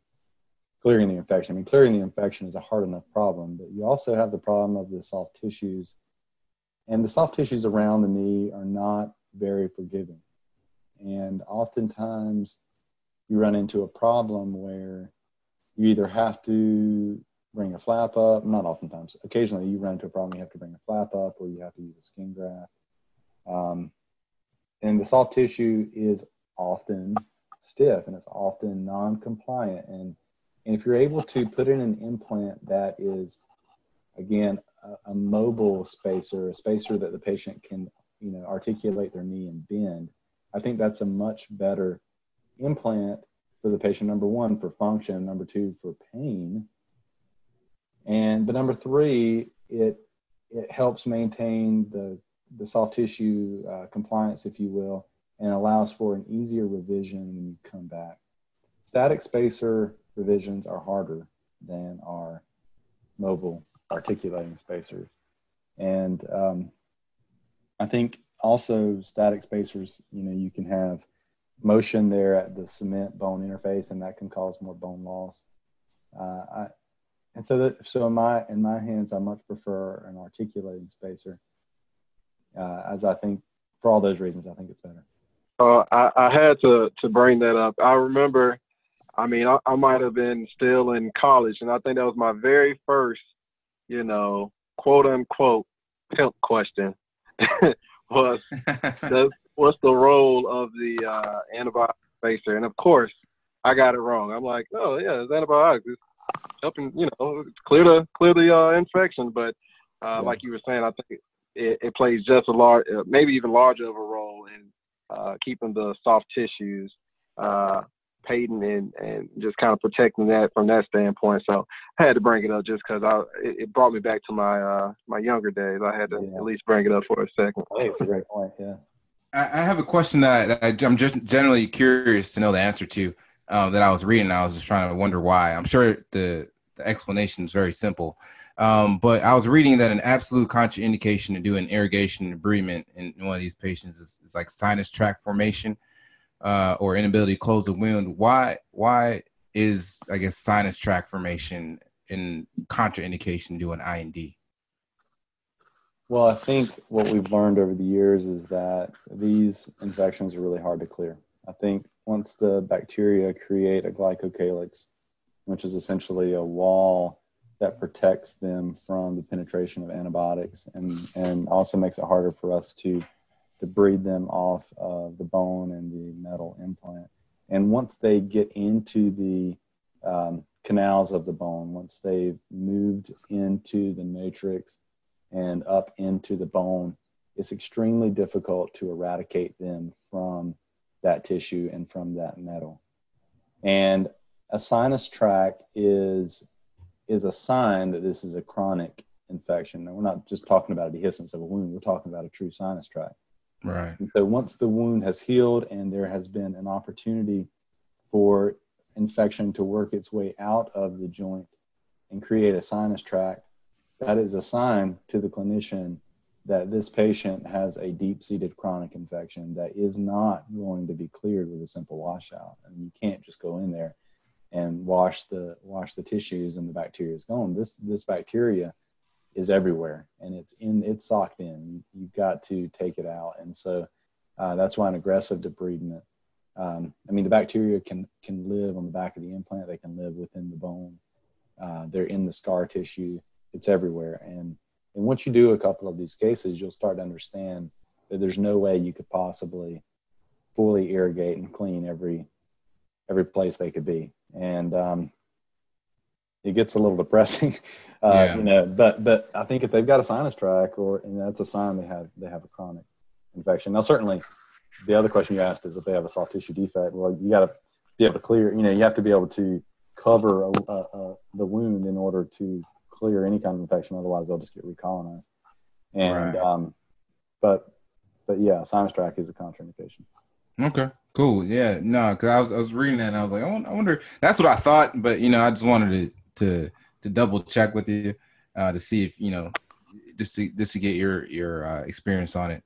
clearing the infection. I mean, clearing the infection is a hard enough problem, but you also have the problem of the soft tissues. And the soft tissues around the knee are not very forgiving. And oftentimes you run into a problem where you either have to bring a flap up, not oftentimes, occasionally you run into a problem, you have to bring a flap up or you have to use a skin graft. Um, and the soft tissue is often stiff and it's often non-compliant. And and if you're able to put in an implant that is again a, a, mobile spacer a spacer that the patient can you know articulate their knee and bend i think that's a much better implant for the patient number one for function number two for pain And but number three, it it helps maintain the the soft tissue uh, compliance, if you will, and allows for an easier revision when you come back. Static spacer revisions are harder than our mobile articulating spacers. And um, I think also static spacers, you know, you can have motion there at the cement bone interface, and that can cause more bone loss. Uh, I, and so, that, so in my in my hands, I much prefer an articulating spacer, uh, as I think for all those reasons, I think it's better. Uh, I, I had to to bring that up. I remember, I mean, I, I might have been still in college, and I think that was my very first, you know, quote unquote pimp question was the, what's the role of the uh, antibiotic spacer? And of course, I got it wrong. I'm like, oh yeah, it's antibiotics. It's helping, you know, clear the clear the uh, infection. But uh, yeah. like you were saying, I think it, it plays just a large, uh, maybe even larger of a role in uh, keeping the soft tissues uh, patent and, and just kind of protecting that from that standpoint. So I had to bring it up just because I it, it, brought me back to my uh, my younger days. I had to yeah. at least bring it up for a second. I it's a great point. Yeah. I have a question that I, am just generally curious to know the answer to. Uh, that I was reading, I was just trying to wonder why. I'm sure the, the explanation is very simple, um, but I was reading that an absolute contraindication to doing irrigation and debridement in one of these patients is, is like sinus tract formation uh, or inability to close the wound. Why? Why is I guess sinus tract formation in contraindication to do an IND? Well, I think what we've learned over the years is that these infections are really hard to clear. I think once the bacteria create a glycocalyx, which is essentially a wall that protects them from the penetration of antibiotics and, and also makes it harder for us to to breed them off of the bone and the metal implant. And once they get into the um, canals of the bone, once they've moved into the matrix and up into the bone, it's extremely difficult to eradicate them from that tissue and from that metal. And a sinus tract is is a sign that this is a chronic infection. And we're not just talking about a dehiscence of a wound, we're talking about a true sinus tract. Right. And so once the wound has healed and there has been an opportunity for infection to work its way out of the joint and create a sinus tract, that is a sign to the clinician that this patient has a deep seated chronic infection that is not going to be cleared with a simple washout. And you can't just go in there and wash the wash the tissues and the bacteria is gone. This this bacteria is everywhere and it's in it's socked in. You've got to take it out. And so uh, that's why an aggressive debridement um, i mean the bacteria can can live on the back of the implant. They can live within the bone. Uh, they're in the scar tissue. It's everywhere. And and once you do a couple of these cases you'll start to understand that there's no way you could possibly fully irrigate and clean every every place they could be and um, it gets a little depressing, uh, yeah. you know. But but I think if they've got a sinus tract, or and that's a sign they have they have a chronic infection. Now, certainly, the other question you asked is if they have a soft tissue defect. Well, you got to be able to clear. You know, you have to be able to cover a, a, a, the wound in order to clear any kind of infection. Otherwise, they'll just get recolonized. And right. um, but but yeah, sinus tract is a contraindication. Okay, cool. Yeah, no, because I was I was reading that and I was like, I wonder. That's what I thought, but you know, I just wanted to to to double check with you uh, to see if you know just to just to get your your uh, experience on it.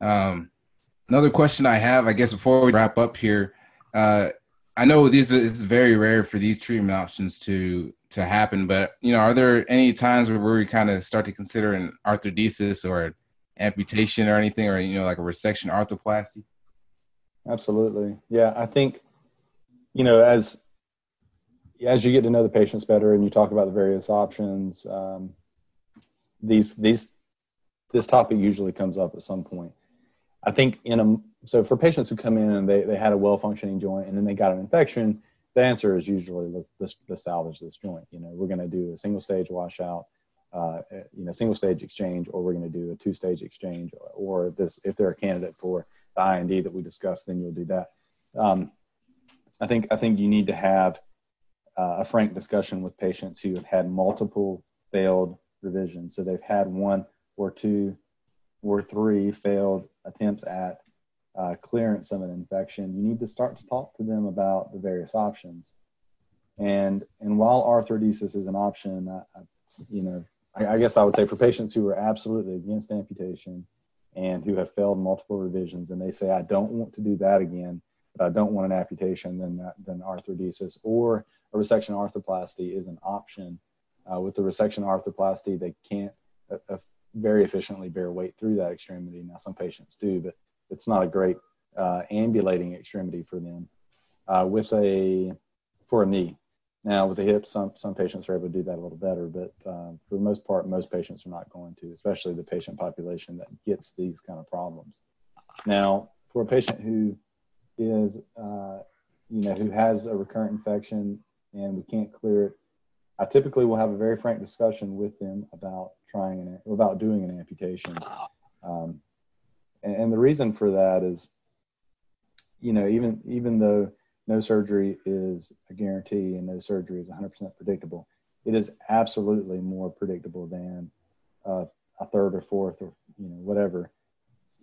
Um, another question I have, I guess, before we wrap up here, uh, I know these is very rare for these treatment options to to happen, but you know, are there any times where we kind of start to consider an arthrodesis or amputation or anything, or you know, like a resection arthroplasty? Absolutely, yeah. I think you know as as you get to know the patients better and you talk about the various options, um, these these this topic usually comes up at some point. I think in a so for patients who come in and they, they had a well functioning joint and then they got an infection, the answer is usually let's, let's, let's salvage this joint. You know, we're going to do a single stage washout, uh, you know, single stage exchange, or we're going to do a two stage exchange, or, or this if they're a candidate for the IND that we discussed, then you'll do that. Um, I think I think you need to have uh, a frank discussion with patients who have had multiple failed revisions. So they've had one or two or three failed attempts at uh, clearance of an infection. You need to start to talk to them about the various options. And and while arthrodesis is an option, I, you know, I, I guess I would say for patients who are absolutely against amputation and who have failed multiple revisions, and they say, I don't want to do that again, but I don't want an amputation, then that, then arthrodesis or a resection arthroplasty is an option. Uh, with the resection arthroplasty, they can't uh, uh, very efficiently bear weight through that extremity. Now, some patients do, but it's not a great uh, ambulating extremity for them. Uh, with a for a knee, now, with the hips, some, some patients are able to do that a little better, but uh, for the most part, most patients are not going to, especially the patient population that gets these kind of problems. Now, for a patient who is, uh, you know, who has a recurrent infection and we can't clear it, I typically will have a very frank discussion with them about trying an, about doing an amputation. Um, and, and the reason for that is, you know, even even though no surgery is a guarantee and no surgery is 100% predictable. It is absolutely more predictable than uh, a third or fourth or you know whatever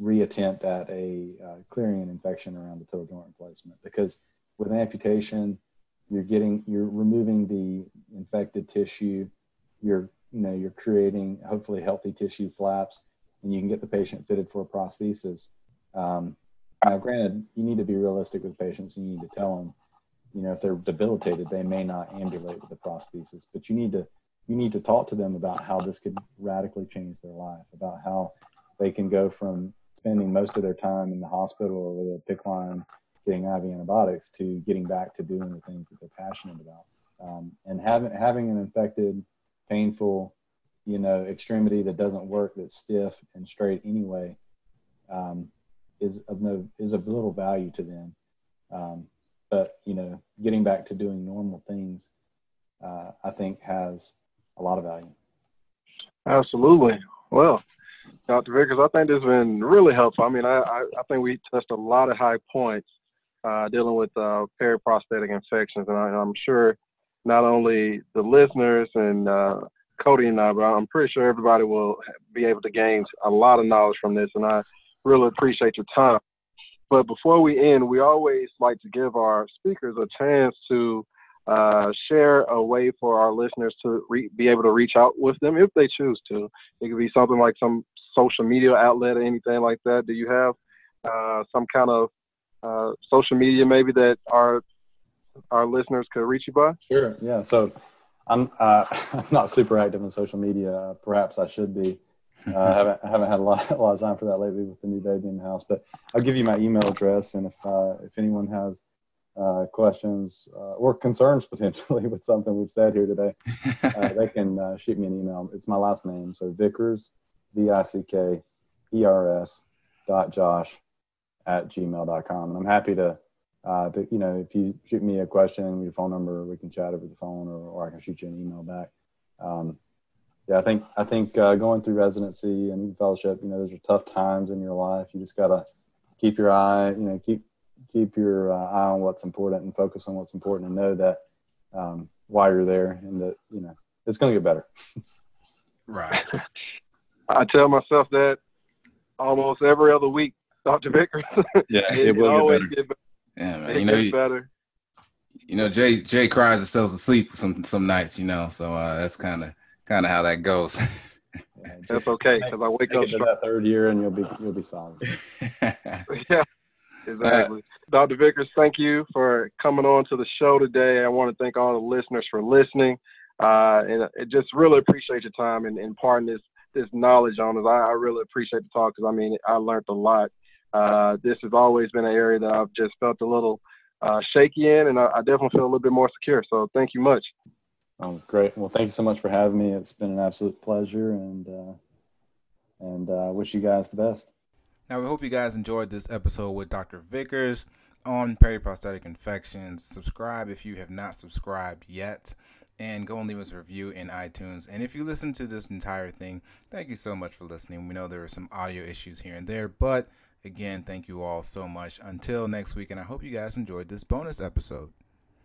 reattempt at a uh, clearing an infection around the total joint replacement because with amputation you're getting you're removing the infected tissue you're you know you're creating hopefully healthy tissue flaps and you can get the patient fitted for a prosthesis um, now, granted, you need to be realistic with patients. You need to tell them, you know, if they're debilitated, they may not ambulate with the prosthesis, but you need to you need to talk to them about how this could radically change their life, about how they can go from spending most of their time in the hospital or with a PICC line getting IV antibiotics to getting back to doing the things that they're passionate about. Um, and having having an infected, painful, you know, extremity that doesn't work, that's stiff and straight anyway, um, is of no is of little value to them. Um, but you know, getting back to doing normal things, uh, I think has a lot of value. Absolutely. Well, Dr. Vickers, I think this has been really helpful. I mean, I, I, I think we touched a lot of high points uh, dealing with uh, periprosthetic infections, and I, am sure not only the listeners and uh, Cody and I, but I'm pretty sure everybody will be able to gain a lot of knowledge from this. And I really appreciate your time. But before we end, we always like to give our speakers a chance to uh, share a way for our listeners to re- be able to reach out with them if they choose to. It could be something like some social media outlet or anything like that. Do you have uh, some kind of uh, social media maybe that our our listeners could reach you by? Sure. Yeah. So I'm uh, I'm not super active on social media. Perhaps I should be. Uh, I haven't I haven't had a lot a lot of time for that lately with the new baby in the house. But I'll give you my email address, and if uh, if anyone has uh, questions uh, or concerns potentially with something we've said here today, uh, they can uh, shoot me an email. It's my last name, so Vickers V I C K E R S dot Josh at gmail.com. And I'm happy to, to, you know, if you shoot me a question, with your phone number, we can chat over the phone, or, or I can shoot you an email back. Um, yeah, I think I think uh, going through residency and fellowship, you know, those are tough times in your life. You just gotta keep your eye, you know, keep keep your uh, eye on what's important and focus on what's important, and know that um, why you're there, and that you know it's gonna get better. right. I tell myself that almost every other week, Dr. Vickers. Yeah, it, it will get better. get better. Yeah, man. It you know, you, better. You know, Jay Jay cries himself to sleep some some nights. You know, so uh, that's kind of kind of how that goes. That's okay because I wake up. that third year and you'll be you'll be solid. yeah, exactly. Uh, Dr. Vickers, thank you for coming on to the show today. I want to thank all the listeners for listening, uh, and I just really appreciate your time and imparting this this knowledge on us. I, I really appreciate the talk because I mean I learned a lot. Uh, this has always been an area that I've just felt a little uh, shaky in, and I, I definitely feel a little bit more secure. So thank you much. Oh, great. Well, thank you so much for having me. It's been an absolute pleasure, and uh, and uh, wish you guys the best. Now, we hope you guys enjoyed this episode with Dr. Vickers on periprosthetic infections. Subscribe if you have not subscribed yet, and go and leave us a review in iTunes. And if you listen to this entire thing, thank you so much for listening. We know there are some audio issues here and there, but again, thank you all so much. Until next week, and I hope you guys enjoyed this bonus episode.